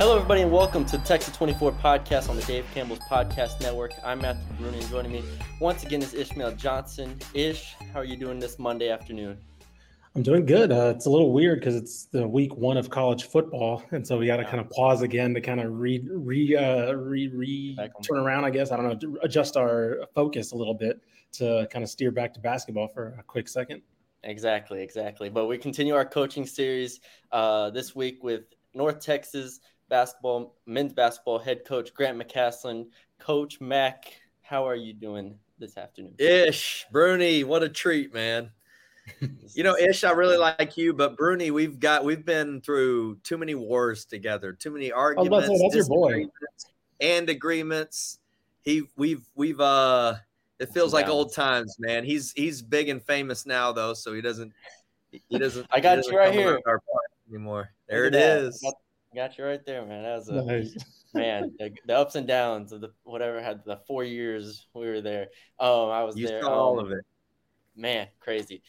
Hello, everybody, and welcome to the Texas 24 podcast on the Dave Campbell's Podcast Network. I'm Matthew Bruni, and joining me once again is Ishmael Johnson. Ish, how are you doing this Monday afternoon? I'm doing good. Uh, it's a little weird because it's the week one of college football, and so we got to kind of pause again to kind of re re uh, re re turn around. I guess I don't know, adjust our focus a little bit to kind of steer back to basketball for a quick second. Exactly, exactly. But we continue our coaching series uh, this week with North Texas basketball, men's basketball head coach Grant McCasland. Coach Mac, how are you doing this afternoon? Ish, Bruni, what a treat, man. You know, Ish, I really like you, but Bruni, we've got we've been through too many wars together, too many was about to arguments, say, that's your boy. disagreements, and agreements. He we've we've uh it feels like old times, man. He's he's big and famous now though, so he doesn't he doesn't I got he doesn't you right here. our park anymore. There Look it that. is. Got, got you right there, man. That was a Nice. man, the, the ups and downs of the whatever had the four years we were there. Oh, I was You there. saw all um, of it. Man, crazy.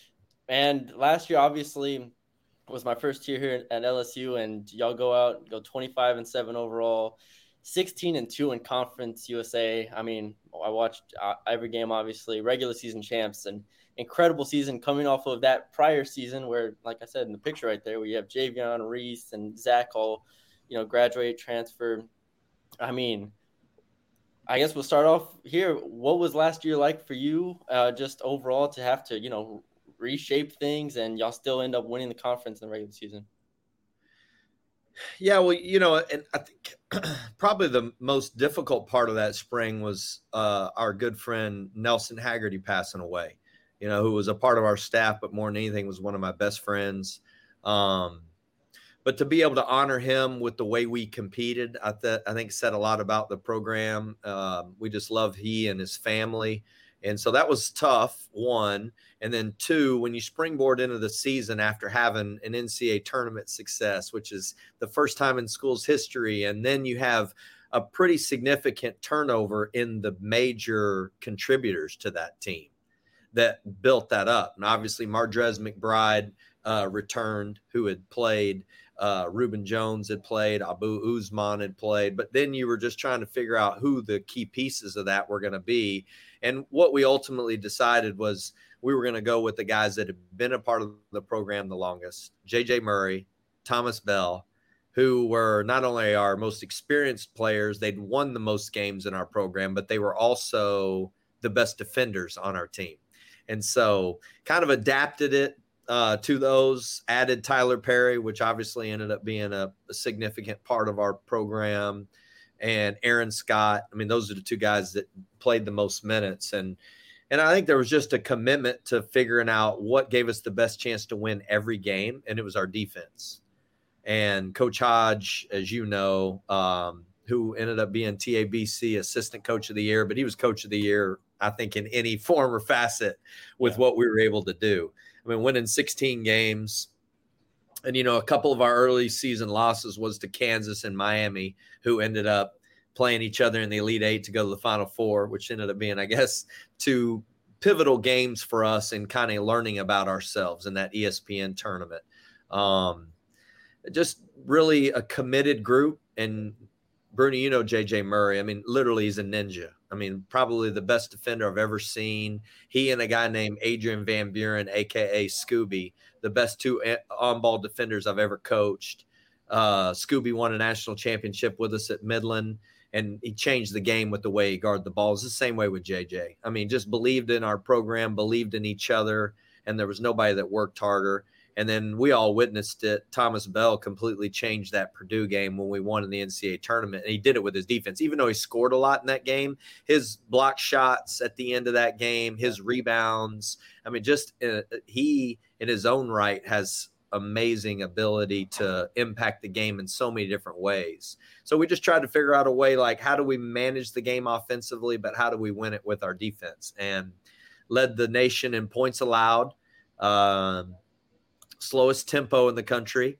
And last year, obviously, was my first year here at LSU, and y'all go out, go 25 and seven overall, 16 and two in Conference USA. I mean, I watched uh, every game, obviously, regular season champs, and incredible season coming off of that prior season where, like I said in the picture right there, we have Javion Reese and Zach all, you know, graduate, transfer. I mean, I guess we'll start off here. What was last year like for you, uh, just overall, to have to, you know, reshape things and y'all still end up winning the conference in the regular season? Yeah, well, you know, and I think probably the most difficult part of that spring was uh, our good friend Nelson Haggerty passing away. You know, who was a part of our staff, but more than anything was one of my best friends. Um, but to be able to honor him with the way we competed, I, th- I think said a lot about the program. Um, we just love he and his family, and so that was tough. One, and then two, when you springboard into the season after having an NCAA tournament success, which is the first time in school's history, and then you have a pretty significant turnover in the major contributors to that team that built that up. And obviously, Mardrez McBride uh, returned, who had played. Uh, Rubin Jones had played, Abou Ousmane had played, but then you were just trying to figure out who the key pieces of that were going to be. And what we ultimately decided was we were going to go with the guys that had been a part of the program the longest JJ Murray, Thomas Bell, who were not only our most experienced players, they'd won the most games in our program, but they were also the best defenders on our team. And so kind of adapted it uh, to those, added Tylor Perry, which obviously ended up being a, a significant part of our program, and Aaron Scott. I mean, those are the two guys that played the most minutes. And and I think there was just a commitment to figuring out what gave us the best chance to win every game, and it was our defense. And Coach Hodge, as you know, um, who ended up being TABC Assistant Coach of the Year, but he was Coach of the Year, I think, in any form or facet with Yeah. what we were able to do. I mean, winning 16 games. And, you know, a couple of our early season losses was to Kansas and Miami, who ended up playing each other in the Elite Eight to go to the Final Four, which ended up being, I guess, two pivotal games for us in kind of learning about ourselves in that ESPN tournament. Um, just really a committed group. And Bernie, you know JJ Murray. I mean, literally, he's a ninja. I mean, probably the best defender I've ever seen. He and a guy named Adrian Van Buren, aka Scooby, the best two on ball defenders I've ever coached. Uh, Scooby won a national championship with us at Midland, and he changed the game with the way he guarded the ball. It's the same way with JJ. I mean, just believed in our program, believed in each other, and there was nobody that worked harder. And then we all witnessed it. Thomas Bell completely changed that Purdue game when we won in the NCAA tournament. And he did it with his defense. Even though he scored a lot in that game, his block shots at the end of that game, his rebounds. I mean, just uh, he, in his own right, has amazing ability to impact the game in so many different ways. So we just tried to figure out a way like, how do we manage the game offensively, but how do we win it with our defense? And led the nation in points allowed. Um, slowest tempo in the country,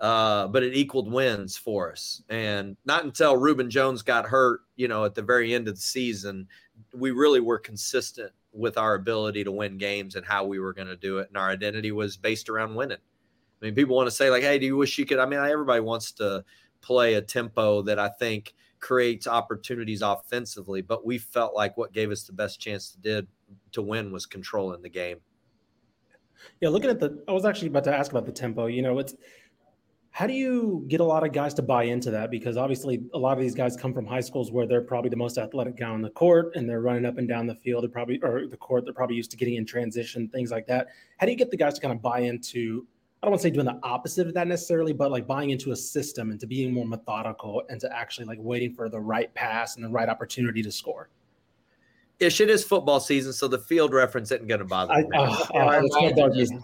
uh, but it equaled wins for us. And not until Rubin Jones got hurt, you know, at the very end of the season, we really were consistent with our ability to win games and how we were going to do it. And our identity was based around winning. I mean, people want to say, like, hey, do you wish you could? I mean, everybody wants to play a tempo that I think creates opportunities offensively, but we felt like what gave us the best chance to did to win was controlling the game. Yeah, looking at the, I was actually about to ask about the tempo. You know, it's how do you get a lot of guys to buy into that? Because obviously, a lot of these guys come from high schools where they're probably the most athletic guy on the court, and they're running up and down the field. They're probably or the court. They're probably used to getting in transition, things like that. How do you get the guys to kind of buy into? I don't want to say doing the opposite of that necessarily, but like buying into a system and to being more methodical and to actually like waiting for the right pass and the right opportunity to score ish. It is football season, so the field reference isn't going to bother me. I, uh, uh, hey, the,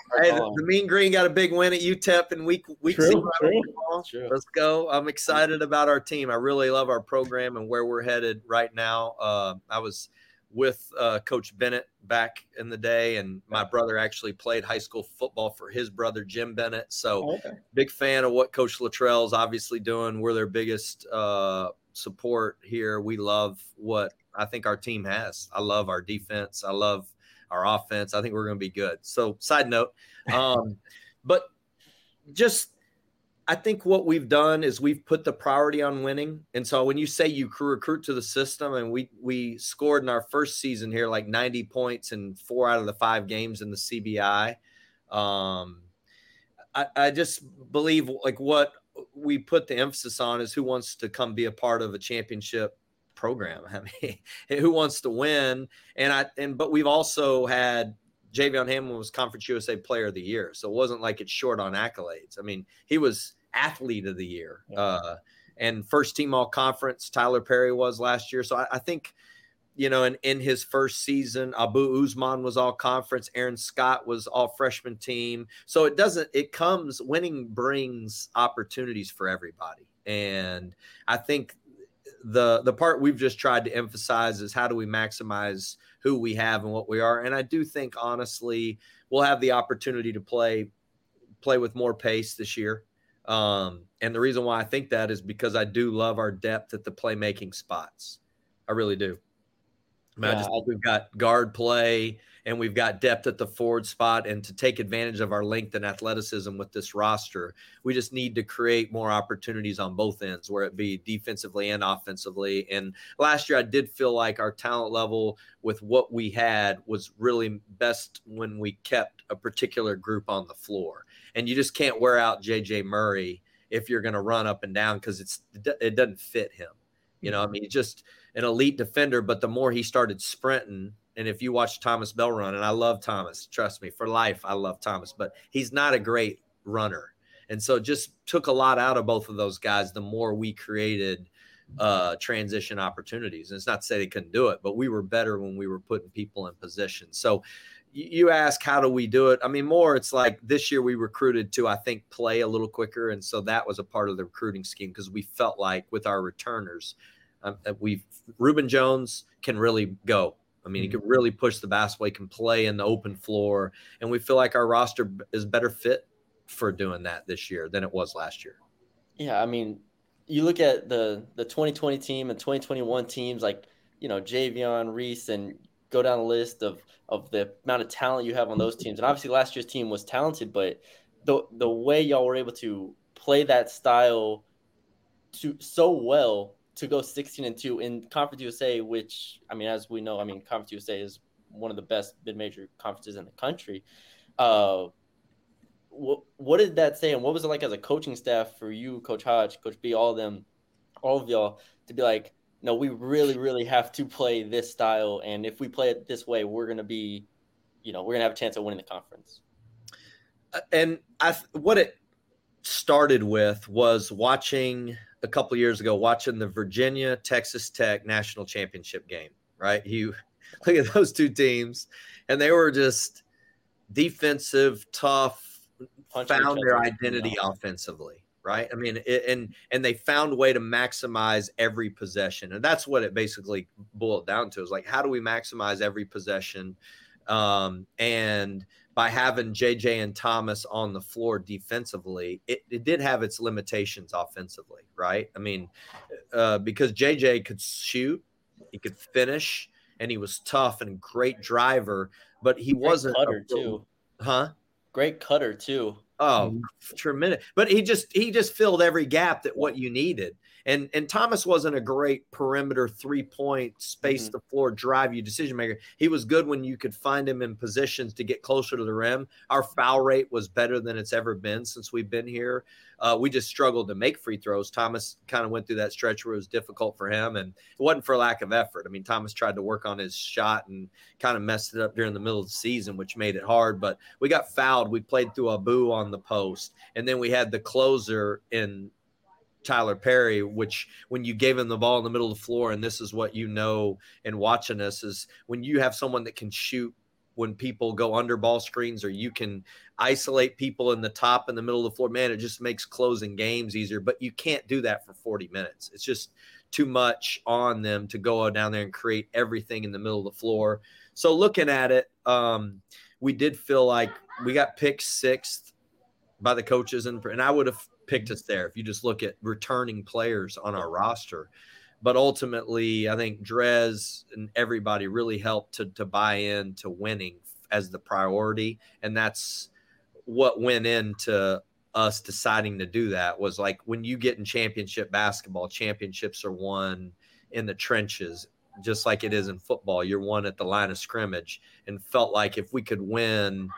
the, Mean Green got a big win at UTEP in week week true, true, true. Let's go! I'm excited about our team. I really love our program and where we're headed right now. Uh, I was with uh, Coach Bennett back in the day, and my brother actually played high school football for his brother Jim Bennett. So, oh, okay. big fan of what Coach Littrell is obviously doing. We're their biggest uh, support here. We love what I think our team has. I love our defense. I love our offense. I think we're going to be good. So, side note, um, but just I think what we've done is we've put the priority on winning. And so when you say you recruit to the system, and we we scored in our first season here like 90 points in four out of the five games in the CBI. Um, I, I just believe like what we put the emphasis on is who wants to come be a part of a championship program. I mean, who wants to win? And I and but we've also had Javion Hamlin was Conference USA Player of the Year, so it wasn't like it's short on accolades. I mean, he was Athlete of the Year, yeah. uh, and first team All Conference. Tylor Perry was last year, so I, I think you know, in, in his first season, Abou Ousmane was all conference. Aaron Scott was all freshman team. So it doesn't, it comes, winning brings opportunities for everybody. And I think the the part we've just tried to emphasize is how do we maximize who we have and what we are. And i do think honestly we'll have the opportunity to play play with more pace this year. Um, and the reason why i think that is because i do love our depth at the playmaking spots. I really do I mean, yeah, I just think we've got guard play and we've got depth at the forward spot. And to take advantage of our length and athleticism with this roster, we just need to create more opportunities on both ends, where it be defensively and offensively. And last year, I did feel like our talent level with what we had was really best when we kept a particular group on the floor. And you just can't wear out JJ Murray if you're going to run up and down because it's it doesn't fit him. You know, I mm-hmm. mean, just an elite defender, but the more he started sprinting, and if you watch Thomas Bell run, and I love Thomas, trust me, for life, I love Thomas, but he's not a great runner. And so it just took a lot out of both of those guys the more we created uh, transition opportunities. And it's not to say they couldn't do it, but we were better when we were putting people in position. So you ask, how do we do it? I mean, more it's like this year we recruited to, I think, play a little quicker. And so that was a part of the recruiting scheme because we felt like with our returners, um, we Rubin Jones can really go I mean, he mm-hmm. can really push the basketball. He can play in the open floor, and we feel like our roster is better fit for doing that this year than it was last year. Yeah, I mean, you look at the the 2020 team and 2021 teams like you know Javion Reese and go down the list of of the amount of talent you have on those teams. And obviously, last year's team was talented, but the the way y'all were able to play that style to so well to go 16 and 2 in Conference USA, which I mean, as we know, I mean, Conference USA is one of the best mid-major conferences in the country. Uh, what, what did that say, and what was it like as a coaching staff for you, Coach Hodge, Coach B, all of them, all of y'all, to be like, no, we really, really have to play this style, and if we play it this way, we're gonna be, you know, we're gonna have a chance of winning the conference. Uh, and I what it started with was watching a couple years ago, watching the Virginia Texas Tech national championship game. Right, you look at those two teams, and they were just defensive, tough, found their identity offensively right? I mean it, and and they found a way to maximize every possession and that's what it basically boiled down to is like how do we maximize every possession um, and by having jj and thomas on the floor defensively it, it did have its limitations offensively right i mean uh, because jj could shoot he could finish and he was tough and great driver but he Great wasn't cutter too. huh Great cutter too. Oh, Mhm. tremendous! But he just he just filled every gap that what you needed. And and Thomas wasn't a great perimeter three point space Mhm. the floor drive you decision maker. He was good when you could find him in positions to get closer to the rim. Our foul rate was better than it's ever been since we've been here. Uh, we just struggled to make free throws. Thomas kind of went through that stretch where it was difficult for him, and it wasn't for lack of effort. I mean, Thomas tried to work on his shot and kind of messed it up during the middle of the season, which made it hard. But we got fouled. We played through Abou on the post, and then we had the closer in Tylor Perry, which when you gave him the ball in the middle of the floor, and this is what you know in watching us is when you have someone that can shoot when people go under ball screens or you can isolate people in the top and the middle of the floor, man, it just makes closing games easier. But you can't do that for 40 minutes. It's just too much on them to go down there and create everything in the middle of the floor. So looking at it, um, we did feel like we got picked sixth by the coaches, and and I would have picked us there if you just look at returning players on our roster. But ultimately, I think Drez and everybody really helped to to buy in to winning as the priority, and that's what went into us deciding to do that was like when you get in championship basketball, championships are won in the trenches, just like it is in football. You're won at the line of scrimmage, and felt like if we could win,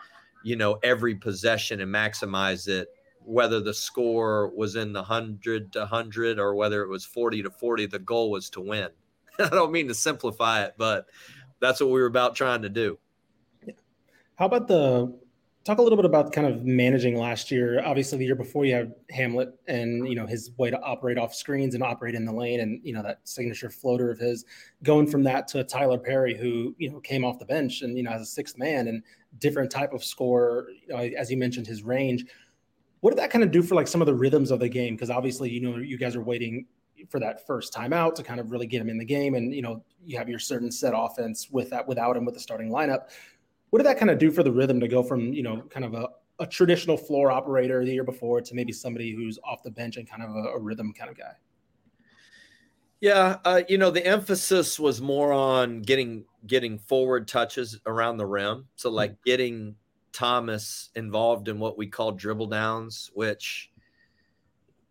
you know, every possession and maximize it, whether the score was in the hundred to hundred or whether it was forty to forty, the goal was to win. I don't mean to simplify it, but that's what we were about trying to do. How about the talk a little bit about kind of managing last year? Obviously, the year before you had Hamlin and you know his way to operate off screens and operate in the lane, and you know that signature floater of his. Going from that to Tylor Perry, who you know came off the bench and you know as a sixth man and different type of score You know, as you mentioned, his range. What did that kind of do for like some of the rhythms of the game? Because obviously, you know, you guys are waiting for that first timeout to kind of really get him in the game, and you know, you have your certain set offense with that without him with the starting lineup. What did that kind of do for the rhythm to go from you know kind of a, a traditional floor operator the year before to maybe somebody who's off the bench and kind of a, a rhythm kind of guy? Yeah, uh, you know, the emphasis was more on getting getting forward touches around the rim. So like getting Thomas involved in what we call dribble downs, which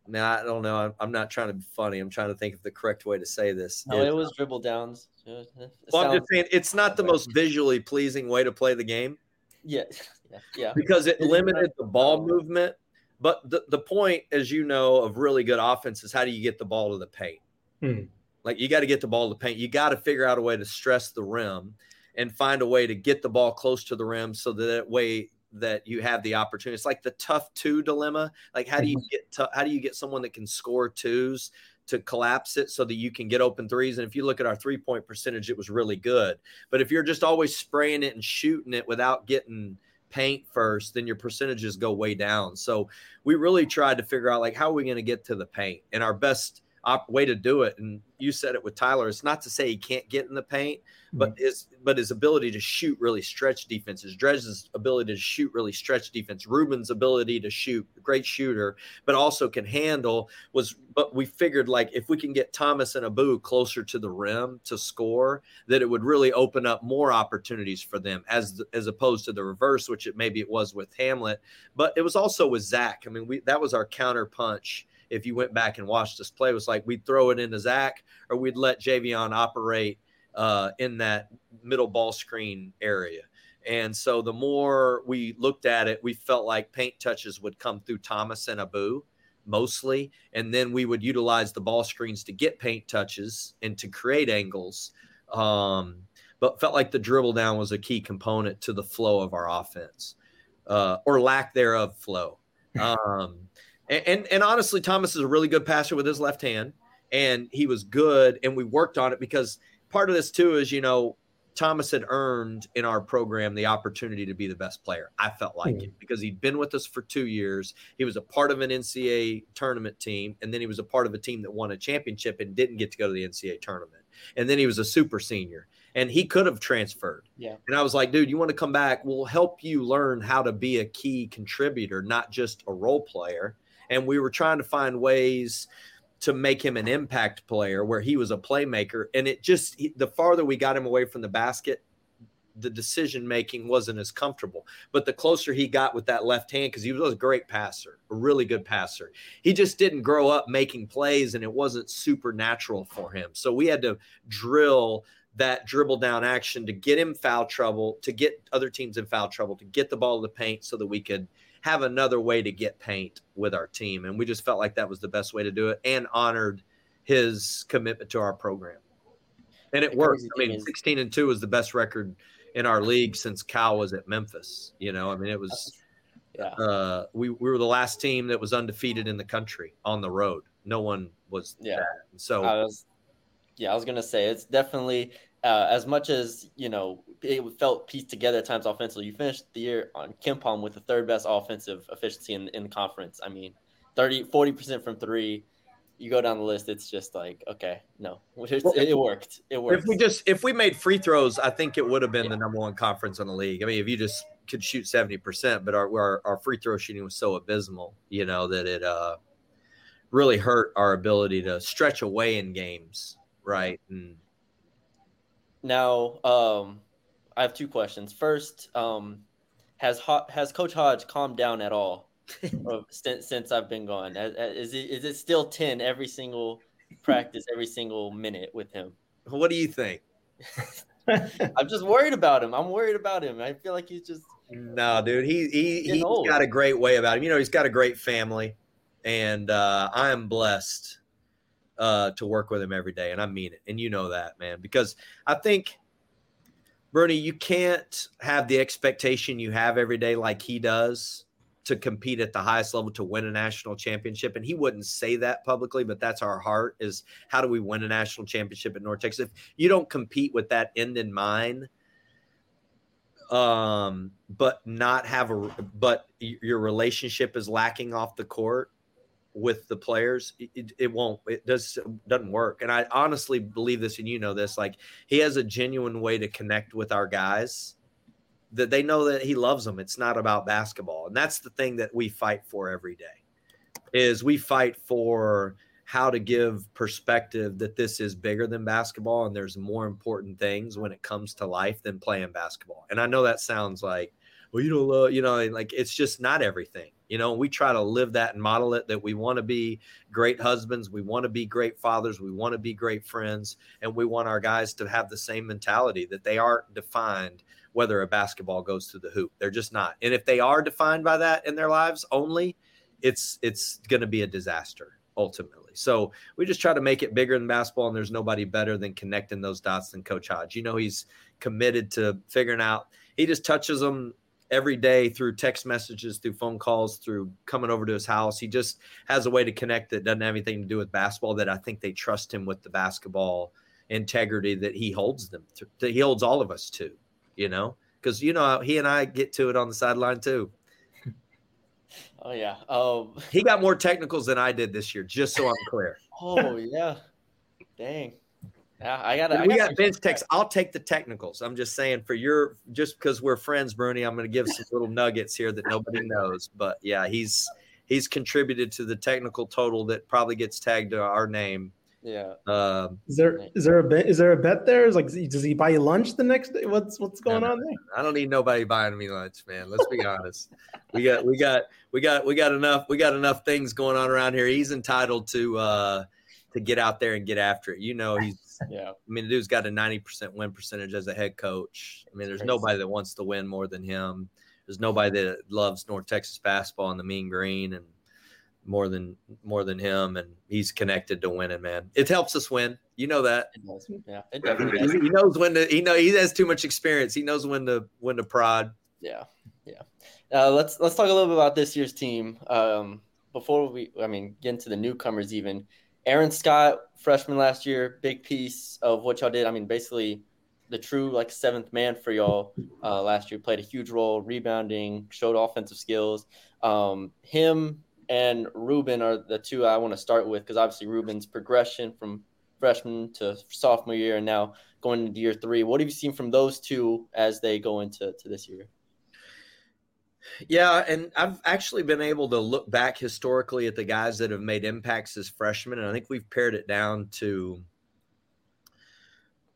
now I don't know. I'm, I'm not trying to be funny. I'm trying to think of the correct way to say this. No, Is- it was dribble downs. It well, I'm just saying it's not the most visually pleasing way to play the game yeah, yeah, yeah. because it limited the ball movement. But the, the point, as you know, of really good offense is how do you get the ball to the paint? Hmm. Like you got to get the ball to the paint. You got to figure out a way to stress the rim and find a way to get the ball close to the rim so that, that way that you have the opportunity. It's like the tough two dilemma. Like how do you mm-hmm. get to, how do you get someone that can score twos to collapse it so that you can get open threes? And if you look at our three point percentage, it was really good. But if you're just always spraying it and shooting it without getting paint first, then your percentages go way down. So we really tried to figure out like how are we going to get to the paint and our best op- way to do it. And you said it with Tylor. It's not to say he can't get in the paint, hmm. but his but his ability to shoot really stretch defenses. Drez's ability to shoot really stretch defense. Rubin's ability to shoot, great shooter, but also can handle was. But we figured like if we can get Thomas and Abou closer to the rim to score, that it would really open up more opportunities for them as as opposed to the reverse, which it maybe it was with Hamlin, but it was also with Zach. I mean, we that was our counter punch. If you went back and watched us play, it was like we'd throw it into Zach or we'd let Javion operate uh, in that middle ball screen area. And so the more we looked at it, we felt like paint touches would come through Thomas and Abou mostly. And then we would utilize the ball screens to get paint touches and to create angles. Um, but felt like the dribble down was a key component to the flow of our offense uh, or lack thereof flow. Um, and, and, and honestly, Thomas is a really good passer with his left hand, and he was good, and we worked on it because part of this too is you know Thomas had earned in our program the opportunity to be the best player. I felt like hmm. it because he'd been with us for two years. He was a part of an NCAA tournament team, and then he was a part of a team that won a championship and didn't get to go to the NCAA tournament. And then he was a super senior, and he could have transferred. Yeah. And I was like, dude, you want to come back? We'll help you learn how to be a key contributor, not just a role player. And we were trying to find ways to make him an impact player where he was a playmaker. And it just, the farther we got him away from the basket, the decision making wasn't as comfortable. But the closer he got with that left hand, because he was a great passer, a really good passer, he just didn't grow up making plays and it wasn't supernatural for him. So we had to drill that dribble down action to get him foul trouble, to get other teams in foul trouble, to get the ball to the paint so that we could have another way to get paint with our team. And we just felt like that was the best way to do it and honored his commitment to our program. And it worked. I mean, 16 and 2 was the best record in our league since Cal was at Memphis. You know, I mean, it was Yeah. uh, we, we were the last team that was undefeated in the country on the road. No one was Yeah. that. So I was, yeah, I was gonna say it's definitely uh, as much as you know it felt pieced together at times offensively. You finished the year on KenPom with the third best offensive efficiency in, in the conference. I mean, 30, 40 percent from three. You go down the list, it's just like okay, no, it, it worked. It worked. if we just if we made free throws, I think it would have been Yeah. the number one conference in the league. I mean, if you just could shoot seventy percent, but our, our our free throw shooting was so abysmal, you know, that it uh really hurt our ability to stretch away in games, right? And Now, um, I have two questions. First, um, has Ho- has Coach Hodge calmed down at all since since I've been gone? Has- has- Is it is it still ten every single practice, every single minute with him? what do you think? I'm just worried about him. I'm worried about him. I feel like he's just No, dude, he he Getting he's old. got a great way about him. You know, he's got a great family, and uh, I am blessed uh, to work with him every day, and I mean it. And you know that, man, because I think, Bernie, you can't have the expectation you have every day like he does to compete at the highest level to win a national championship. And he wouldn't say that publicly, but that's our heart: is how do we win a national championship at North Texas? If you don't compete with that end in mind um but not have a but your relationship is lacking off the court with the players it, it, won't it does doesn't work and i honestly believe this and you know this like he has a genuine way to connect with our guys that they know that he loves them it's not about basketball and that's the thing that we fight for every day is we fight for how to give perspective that this is bigger than basketball and there's more important things when it comes to life than playing basketball. And I know that sounds like, well, you don't love, you know, like it's just not everything. You know, we try to live that and model it that we want to be great husbands, we want to be great fathers, we want to be great friends, and we want our guys to have the same mentality that they aren't defined whether a basketball goes through the hoop. They're just not. And if they are defined by that in their lives only, it's it's going to be a disaster ultimately. So we just try to make it bigger than basketball, and there's nobody better than connecting those dots than Coach Hodge. You know, he's committed to figuring out. He just touches them every day through text messages, through phone calls, through coming over to his house. He just has a way to connect that doesn't have anything to do with basketball. That I think they trust him with the basketball integrity that he holds them. To, that he holds all of us to. You know, because you know he and I get to it on the sideline too. oh yeah. Um He got more technicals than I did this year, just so I'm clear. oh yeah. Dang. Yeah, I gotta. I we gotta got bench techs. I'll take the technicals. I'm just saying for your just because we're friends, Bernie. I'm going to give some little nuggets here that nobody knows. But yeah, he's he's contributed to the technical total that probably gets tagged to our name. Yeah. Um, Is there is there a bet? Is there a bet there? Is like does he buy you lunch the next day? What's what's going No, no, on there? I don't need nobody buying me lunch, man. Let's be honest. We got we got we got we got enough we got enough things going on around here. He's entitled to uh to get out there and get after it. You know, he's Yeah. I mean, the dude's got a 90% win percentage as a head coach. I mean, there's Crazy. nobody that wants to win more than him. There's nobody that loves North Texas basketball and the mean green and more than more than him. And he's connected to winning, man. It helps us win. You know that. It does. Yeah. It definitely He does. he knows when to he know he has too much experience. He knows when to when to prod. Yeah, yeah. Uh, let's let's talk a little bit about this year's team. Um, before we, I mean, get into the newcomers. Even Aaron Scott, freshman last year, big piece of what y'all did. I mean, basically the true like seventh man for y'all uh, last year. Played a huge role, rebounding, showed offensive skills. Um, him and Rubin are the two I want to start with because obviously Rubin's progression from freshman to sophomore year and now going into year three. What have you seen from those two as they go into to this year? Yeah, and I've actually been able to look back historically at the guys that have made impacts as freshmen, and I think we've pared it down to,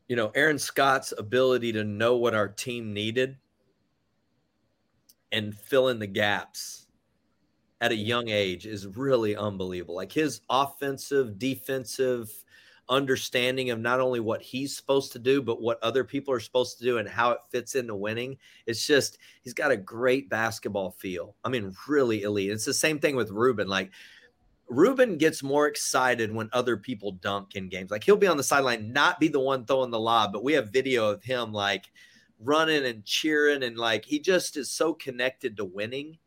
you know, Aaron Scott's ability to know what our team needed and fill in the gaps at a young age is really unbelievable. Like his offensive, defensive understanding of not only what he's supposed to do, but what other people are supposed to do and how it fits into winning. It's just he's got a great basketball feel. I mean, really elite. It's the same thing with Rubin. Like Rubin gets more excited when other people dunk in games. Like he'll be on the sideline, not be the one throwing the lob, but we have video of him like running and cheering and like he just is so connected to winning.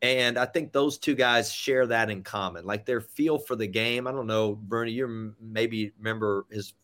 And I think those two guys share that in common, like their feel for the game. I don't know, Bernie, you maybe remember his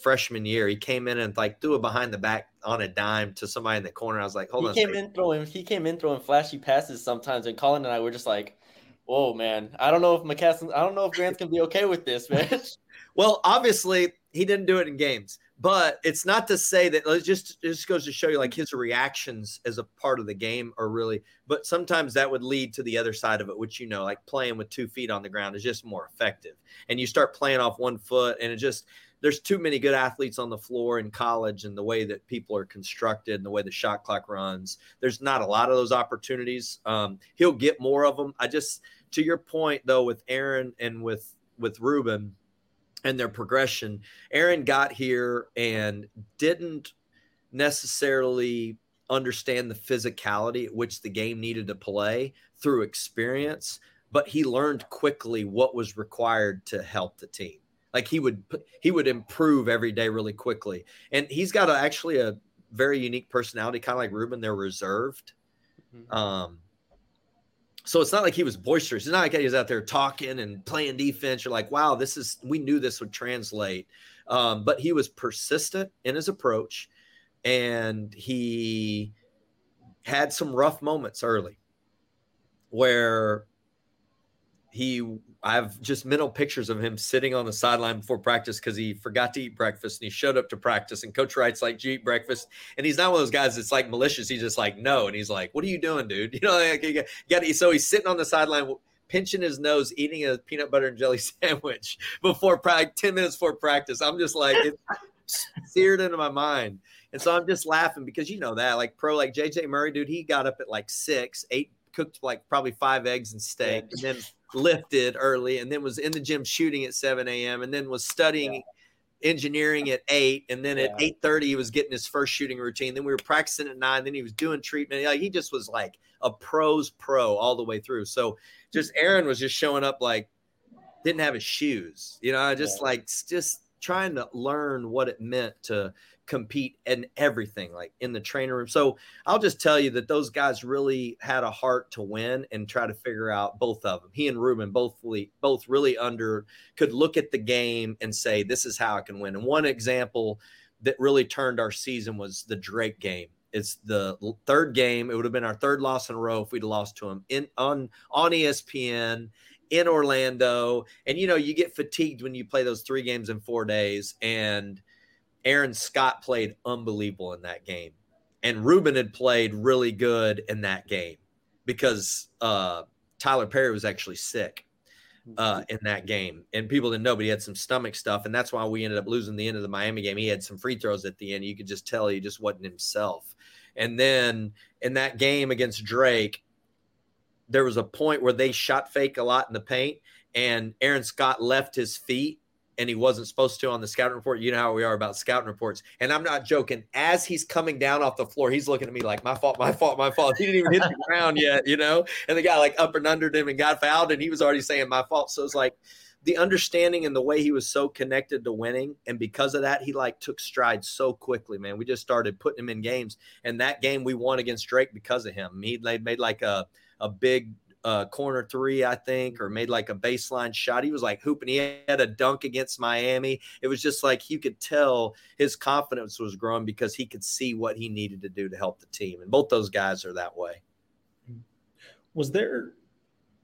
freshman year. He came in and like threw a behind the back on a dime to somebody in the corner. I was like, hold he on. a came in throwing he came in throwing flashy passes sometimes and Colin and I were just like, Whoa man, I don't know if McCasland I don't know if Grant's gonna be okay with this, man. Well, obviously he didn't do it in games, but it's not to say that it just it just goes to show you like his reactions as a part of the game are really. But sometimes that would lead to the other side of it, which you know, like playing with two feet on the ground is just more effective, and you start playing off one foot, and it just there's too many good athletes on the floor in college, and the way that people are constructed, and the way the shot clock runs. There's not a lot of those opportunities. Um, he'll get more of them. I just to your point though with Aaron and with with Rubin and their progression. Aaron got here and didn't necessarily understand the physicality at which the game needed to play through experience, but he learned quickly what was required to help the team. Like he would he would improve every day really quickly. And he's got a, actually a very unique personality, kind of like Rubin. They're reserved. Um, so it's not like he was boisterous. It's not like he was out there talking and playing defense. You're like, wow, this is, we knew this would translate. Um, but he was persistent in his approach and he had some rough moments early where he, I have just mental pictures of him sitting on the sideline before practice because he forgot to eat breakfast and he showed up to practice. And Coach Wright's like, "Do you eat breakfast?" And he's not one of those guys that's like malicious. He's just like, "No," and he's like, "What are you doing, dude?" You know, like, you got. So he's sitting on the sideline, pinching his nose, eating a peanut butter and jelly sandwich before practice. Ten minutes before practice, I'm just like, it's seared into my mind. And so I'm just laughing because you know that, like pro, like JJ Murray, dude, he got up at like six, eight, cooked like probably five eggs and steak, and then lifted early, and then was in the gym shooting at 7 a.m., and then was studying engineering at eight, and then at Yeah. eight thirty he was getting his first shooting routine. Then we were practicing at nine. Then he was doing treatment. Like he just was like a pro's pro all the way through. So just Aaron was just showing up like didn't have his shoes. You know, I just Yeah. like just trying to learn what it meant to compete in everything, like in the training room. So I'll just tell you that those guys really had a heart to win and try to figure out both of them. He and Rubin both really, both really under could look at the game and say, "This is how I can win." And one example that really turned our season was the Drake game. It's the third game. It would have been our third loss in a row if we'd lost to him in on on ESPN in Orlando. And you know, you get fatigued when you play those three games in four days. And Aaron Scott played unbelievable in that game. And Rubin had played really good in that game because uh, Tylor Perry was actually sick uh, in that game. And people didn't know, but he had some stomach stuff. And that's why we ended up losing the end of the Miami game. He had some free throws at the end. You could just tell he just wasn't himself. And then in that game against Drake, there was a point where they shot fake a lot in the paint, and Aaron Scott left his feet and he wasn't supposed to on the scouting report. You know how we are about scouting reports. And I'm not joking. As he's coming down off the floor, he's looking at me like, my fault, my fault, my fault. He didn't even hit the ground yet, you know? And the guy like up and under him and got fouled, and he was already saying my fault. So it's like the understanding and the way he was so connected to winning. And because of that, he like took strides so quickly, man. We just started putting him in games. And that game we won against Drake because of him. He made like a, a big uh, corner three, I think, or made like a baseline shot. He was like hooping. He had a dunk against Miami. It was just like you could tell his confidence was growing because he could see what he needed to do to help the team. And both those guys are that way. Was there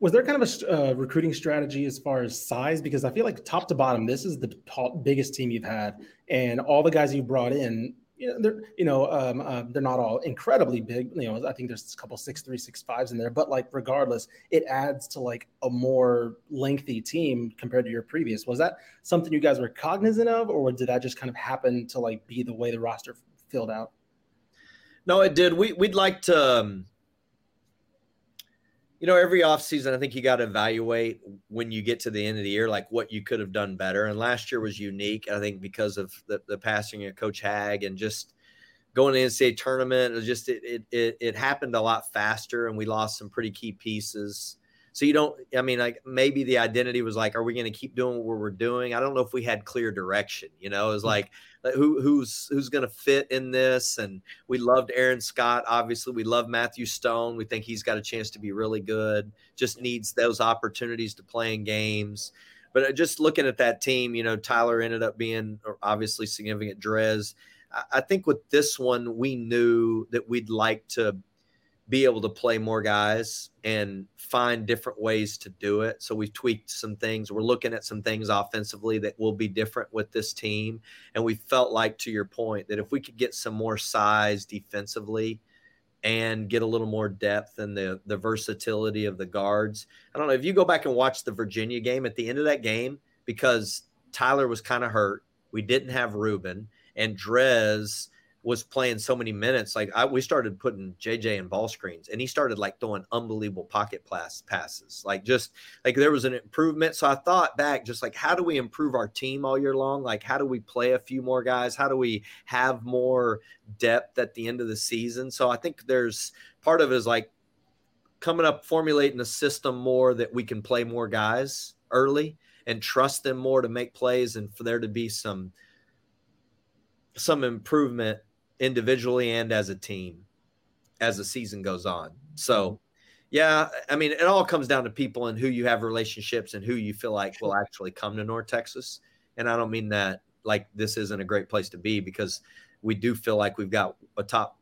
was there kind of a uh, recruiting strategy as far as size? Because I feel like top to bottom, this is the top, biggest team you've had, and all the guys you brought in you know, they're you know um, uh, they're not all incredibly big. You know, I think there's a couple six three six fives in there, but like regardless, it adds to like a more lengthy team compared to your previous. Was that something you guys were cognizant of, or did that just kind of happen to like be the way the roster filled out? No, it did. We we'd like to. Um, you know, every offseason, I think you got to evaluate when you get to the end of the year, like what you could have done better. And last year was unique, I think, because of the, the passing of Coach Hag and just going to NCAA tournament. It just it, it, it it happened a lot faster, and we lost some pretty key pieces. So you don't, I mean, like maybe the identity was like, are we going to keep doing what we're doing? I don't know if we had clear direction. You know, it was mm. like, who who's who's going to fit in this? And we loved Aaron Scott. Obviously, we love Matthew Stone. We think he's got a chance to be really good. Just needs those opportunities to play in games. But uh, just looking at that team, you know, Tylor ended up being uh, obviously significant. Drez. I think with this one, we knew that we'd like to be able to play more guys and find different ways to do it. So we've tweaked some things. We're looking at some things offensively that will be different with this team. And we felt like, to your point, that if we could get some more size defensively and get a little more depth and the the versatility of the guards. I don't know if you go back and watch the Virginia game at the end of that game because Tylor was kind of hurt. We didn't have Rubin and Drez was playing so many minutes, like I, we started putting JJ in ball screens, and he started like throwing unbelievable pocket pass passes. Like just like there was an improvement. So I thought back, just like how do we improve our team all year long? Like how do we play a few more guys? How do we have more depth at the end of the season? So I think there's part of it is like coming up, formulating a system more that we can play more guys early and trust them more to make plays, and for there to be some some improvement individually and as a team as the season goes on. So, mm-hmm. yeah, I mean, it all comes down to people and who you have relationships and who you feel like will actually come to North Texas. And I don't mean that like this isn't a great place to be because we do feel like we've got a top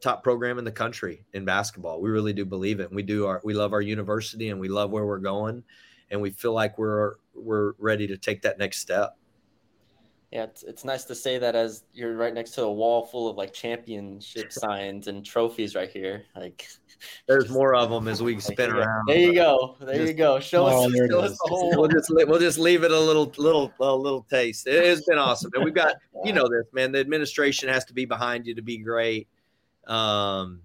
top program in the country in basketball. We really do believe it. And we do our we love our university and we love where we're going and we feel like we're we're ready to take that next step yeah, it's, it's nice to say that as you're right next to a wall full of like championship signs and trophies right here. Like, there's more of them as we spin around. There you go. There just, you go. Show oh, us, show us the whole. We'll just we'll just leave it a little little a little taste. It has been awesome, and we've got you know this man. The administration has to be behind you to be great. Um,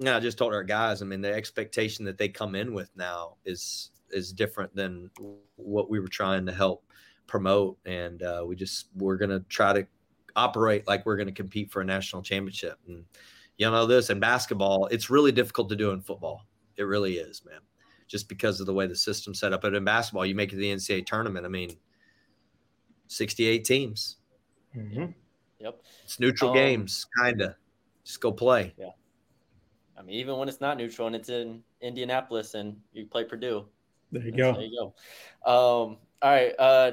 yeah, I just told our guys. I mean, the expectation that they come in with now is is different than what we were trying to help promote, and uh, we just we're gonna try to operate like we're gonna compete for a national championship. And you know this in basketball, it's really difficult to do in football. It really is, man. Just because of the way the system's set up. But in basketball, you make it to the NCAA tournament. I mean, 68 teams. Mm-hmm. Yep. It's neutral um, games, kind of. Just go play. Yeah. I mean, even when it's not neutral and it's in Indianapolis and you play Purdue. There you go. There you go. Um, all right. Uh,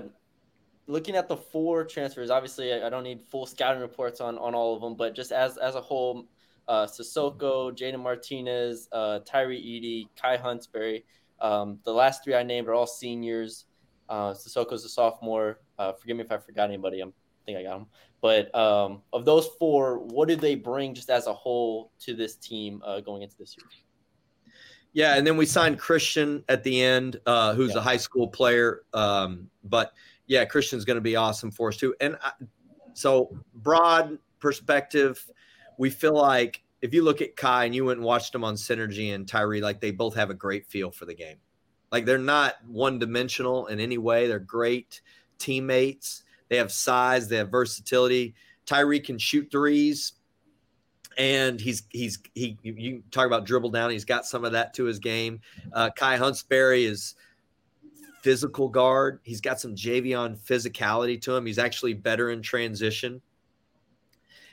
looking at the four transfers, obviously I, don't need full scouting reports on, on all of them, but just as as a whole, uh, Sissoko, Jayden Martinez, uh, Tyree Eady, Kai Huntsberry. Um, the last three I named are all seniors. Uh, Sissoko's a sophomore. Uh, forgive me if I forgot anybody. I'm, I think I got him. But um, of those four, what did they bring just as a whole to this team uh, going into this year? Yeah, and then we signed Christian at the end, uh, who's yeah. a high school player. Um, but yeah, Christian's going to be awesome for us too. And I, so, broad perspective, we feel like if you look at Kai and you went and watched them on Synergy and Tyree, like they both have a great feel for the game. Like they're not one dimensional in any way. They're great teammates. They have size. They have versatility. Tyree can shoot threes, and he's he's he. You talk about dribble down. He's got some of that to his game. Uh, Kai Huntsberry is physical guard. He's got some Javion physicality to him. He's actually better in transition.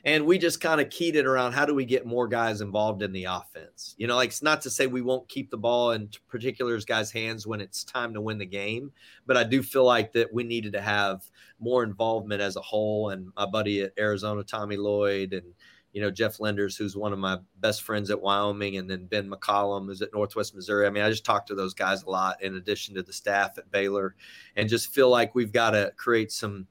And we just kind of keyed it around how do we get more guys involved in the offense? You know, like it's not to say we won't keep the ball in particular guys' hands when it's time to win the game, but I do feel like that we needed to have more involvement as a whole. And my buddy at Arizona, Tommy Lloyd, and you know Jeff Linder, who's one of my best friends at Wyoming, and then Ben McCollum, who's at Northwest Missouri. I mean, I just talk to those guys a lot, in addition to the staff at Baylor, and just feel like we've got to create some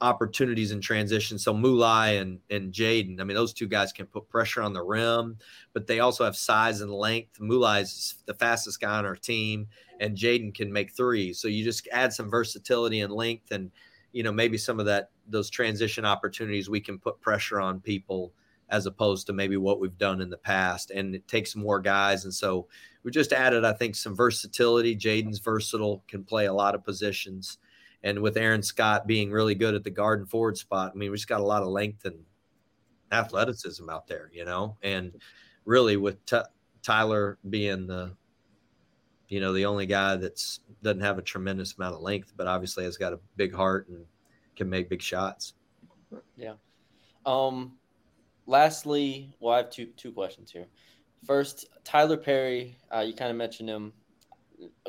opportunities in transition. So Mulai and and Jaden, I mean, those two guys can put pressure on the rim, but they also have size and length. Mulai is the fastest guy on our team, and Jaden can make threes. So you just add some versatility and length, and you know maybe some of that those transition opportunities we can put pressure on people as opposed to maybe what we've done in the past. And it takes more guys, and so we just added, I think, some versatility. Jaden's versatile, can play a lot of positions and with Aaron Scott being really good at the guard and forward spot, I mean, we just got a lot of length and athleticism out there, you know, and really with T- Tylor being the, you know, the only guy that's doesn't have a tremendous amount of length, but obviously has got a big heart and can make big shots. Yeah. Um. Lastly, well, I have two two questions here. First, Tylor Perry. Uh, you kind of mentioned him.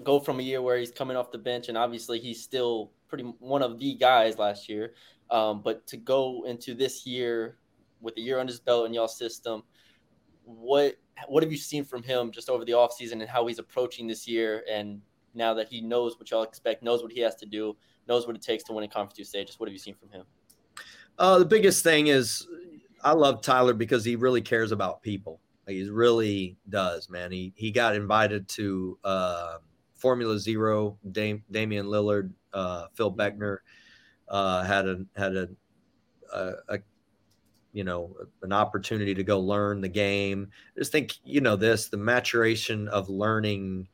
Go from a year where he's coming off the bench, and obviously he's still pretty one of the guys last year. Um, but to go into this year with a year on his belt in y'all system, what what have you seen from him just over the offseason and how he's approaching this year? And now that he knows what y'all expect, knows what he has to do, knows what it takes to win a conference USA, just what have you seen from him? Uh, the biggest thing is I love Tylor because he really cares about people. He really does, man. He he got invited to uh, Formula Zero. Dam- Damian Lillard uh, Phil Beckner uh, had a had a, a, a, you know an opportunity to go learn the game. I just think you know this the maturation of learning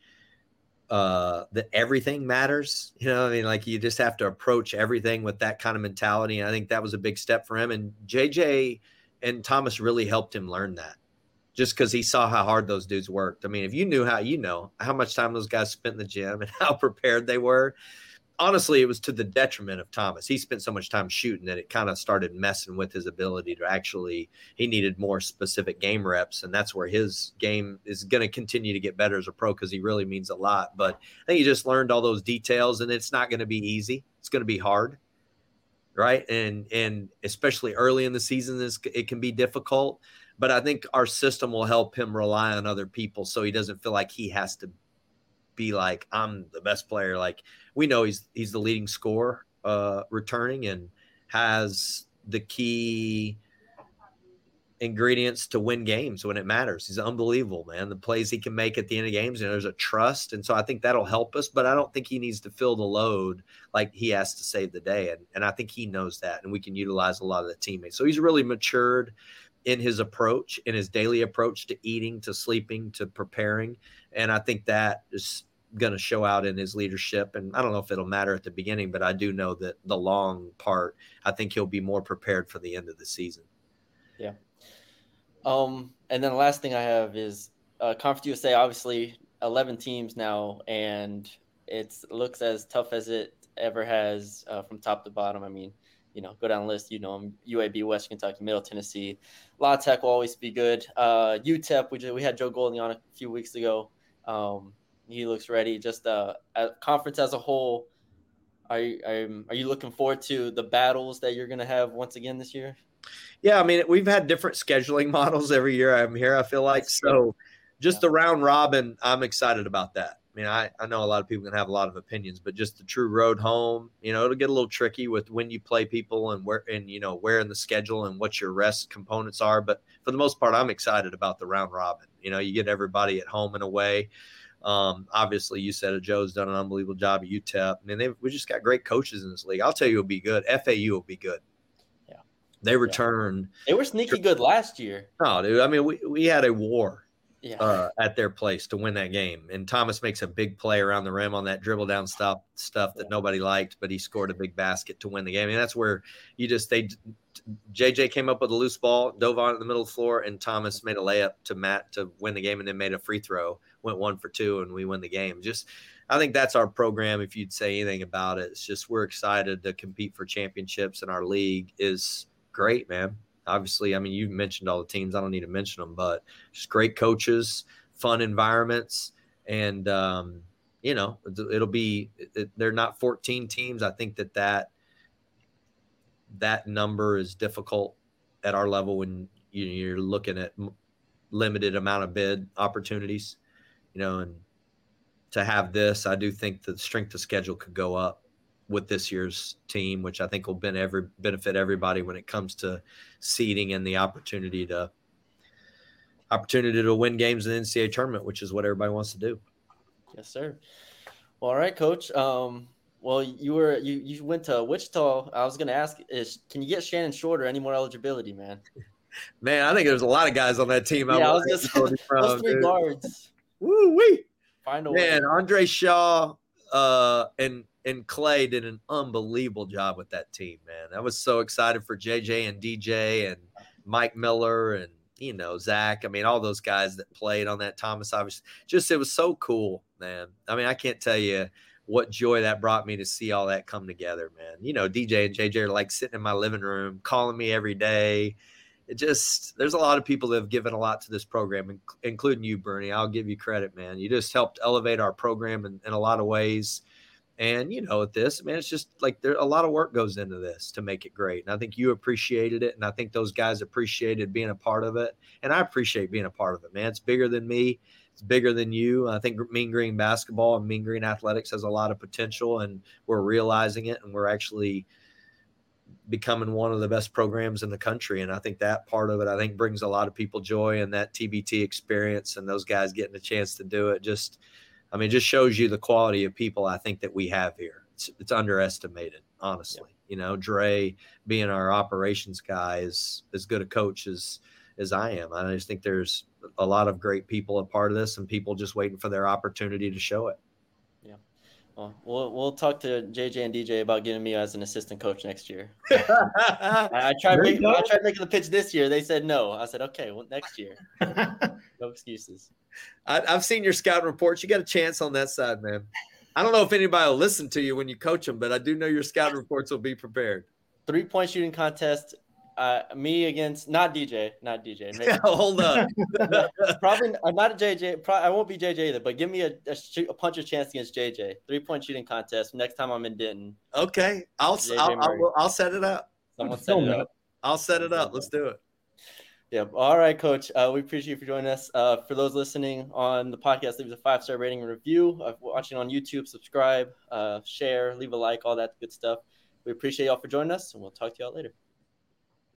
uh, that everything matters. You know, I mean, like you just have to approach everything with that kind of mentality. And I think that was a big step for him. And JJ and Thomas really helped him learn that just because he saw how hard those dudes worked. I mean, if you knew how, you know, how much time those guys spent in the gym and how prepared they were honestly, it was to the detriment of Thomas. He spent so much time shooting that it kind of started messing with his ability to actually. He needed more specific game reps, and that's where his game is going to continue to get better as a pro because he really means a lot. But I think he just learned all those details, and it's not going to be easy. It's going to be hard, right? And and especially early in the season, it can be difficult. But I think our system will help him rely on other people, so he doesn't feel like he has to be like I'm the best player. Like we know he's he's the leading scorer uh, returning and has the key ingredients to win games when it matters. He's unbelievable, man. The plays he can make at the end of games, and there's a trust, and so I think that'll help us. But I don't think he needs to fill the load like he has to save the day, and and I think he knows that, and we can utilize a lot of the teammates. So he's really matured in his approach, in his daily approach to eating, to sleeping, to preparing, and I think that is going to show out in his leadership. And I don't know if it'll matter at the beginning, but I do know that the long part, I think he'll be more prepared for the end of the season. Yeah. Um, and then the last thing I have is uh, Conference USA, obviously 11 teams now, and it looks as tough as it ever has uh, from top to bottom. I mean, you know, go down the list, you know, UAB, West Kentucky, Middle Tennessee. La Tech will always be good. Uh, UTEP, we, just, we had Joe Golding on a few weeks ago. Um, he looks ready. Just uh, conference as a whole, are you, are you looking forward to the battles that you're going to have once again this year? Yeah, I mean, we've had different scheduling models every year I'm here. I feel like so. Just the round robin, I'm excited about that. I mean, I, I know a lot of people can have a lot of opinions, but just the true road home, you know, it'll get a little tricky with when you play people and where and you know where in the schedule and what your rest components are. But for the most part, I'm excited about the round robin. You know, you get everybody at home and away. Um, obviously, you said it. Joe's done an unbelievable job at UTEP. I mean, we just got great coaches in this league. I'll tell you, it'll be good. FAU will be good. Yeah, they return. Yeah. They were sneaky good last year. No, dude. I mean, we, we had a war Yeah. uh, at their place to win that game. And Thomas makes a big play around the rim on that dribble down stop stuff that nobody liked, but he scored a big basket to win the game. And that's where you just they JJ came up with a loose ball, dove on in the middle of the floor, and Thomas made a layup to Matt to win the game, and then made a free throw, went one for two, and we win the game. Just I think that's our program. If you'd say anything about it, it's just we're excited to compete for championships, and our league is great, man obviously, I mean, you've mentioned all the teams. I don't need to mention them, but just great coaches, fun environments, and um, you know, it'll be. It, they're not 14 teams. I think that that that number is difficult at our level when you're looking at limited amount of bid opportunities. You know, and to have this, I do think the strength of schedule could go up with this year's team, which I think will benefit everybody when it comes to seeding and the opportunity to opportunity to win games in the NCAA tournament, which is what everybody wants to do. Yes, sir. Well, all right, coach. Um, well, you were you you went to Wichita. I was going to ask is can you get Shannon Shorter any more eligibility, man? Man, I think there's a lot of guys on that team. Yeah, I, I was just from, three dude. guards. Woo wee! Find a man, way. Andre Shaw uh, and and Clay did an unbelievable job with that team, man. I was so excited for JJ and DJ and Mike Miller and you know Zach. I mean, all those guys that played on that Thomas. Obviously, just it was so cool, man. I mean, I can't tell you what joy that brought me to see all that come together, man. You know, DJ and JJ are like sitting in my living room, calling me every day. It just there's a lot of people that have given a lot to this program, including you, Bernie. I'll give you credit, man. You just helped elevate our program in, in a lot of ways and you know, with this, man, it's just like there a lot of work goes into this to make it great. And I think you appreciated it, and I think those guys appreciated being a part of it, and I appreciate being a part of it, man. It's bigger than me. It's bigger than you. I think Mean Green basketball and Mean Green athletics has a lot of potential, and we're realizing it, and we're actually becoming one of the best programs in the country. And I think that part of it, I think, brings a lot of people joy, and that TBT experience, and those guys getting a chance to do it just I mean, it just shows you the quality of people I think that we have here. It's, it's underestimated, honestly. Yeah. You know, Dre being our operations guy is as good a coach as as I am. I just think there's a lot of great people a part of this, and people just waiting for their opportunity to show it. Yeah. Well, we'll we'll talk to JJ and DJ about getting me as an assistant coach next year. I, I, tried make, I tried making the pitch this year. They said no. I said okay. Well, next year. no excuses. I, have seen your scouting reports. You got a chance on that side, man. I don't know if anybody will listen to you when you coach them, but I do know your scouting reports will be prepared. Three point shooting contest. Uh, me against not DJ, not DJ. Yeah, hold on. probably I'm not a JJ. Probably, I won't be JJ either, but give me a, a, shoot, a puncher's chance against JJ. Three point shooting contest next time I'm in Denton. Okay, I'll I'll, I'll, I'll, set it up. Someone set it up. I'll set it up. Let's do it. Yeah. All right, Coach. Uh, we appreciate you for joining us. Uh, for those listening on the podcast, leave us a five star rating and review. Uh, watching on YouTube, subscribe, uh, share, leave a like, all that good stuff. We appreciate y'all for joining us, and we'll talk to y'all later.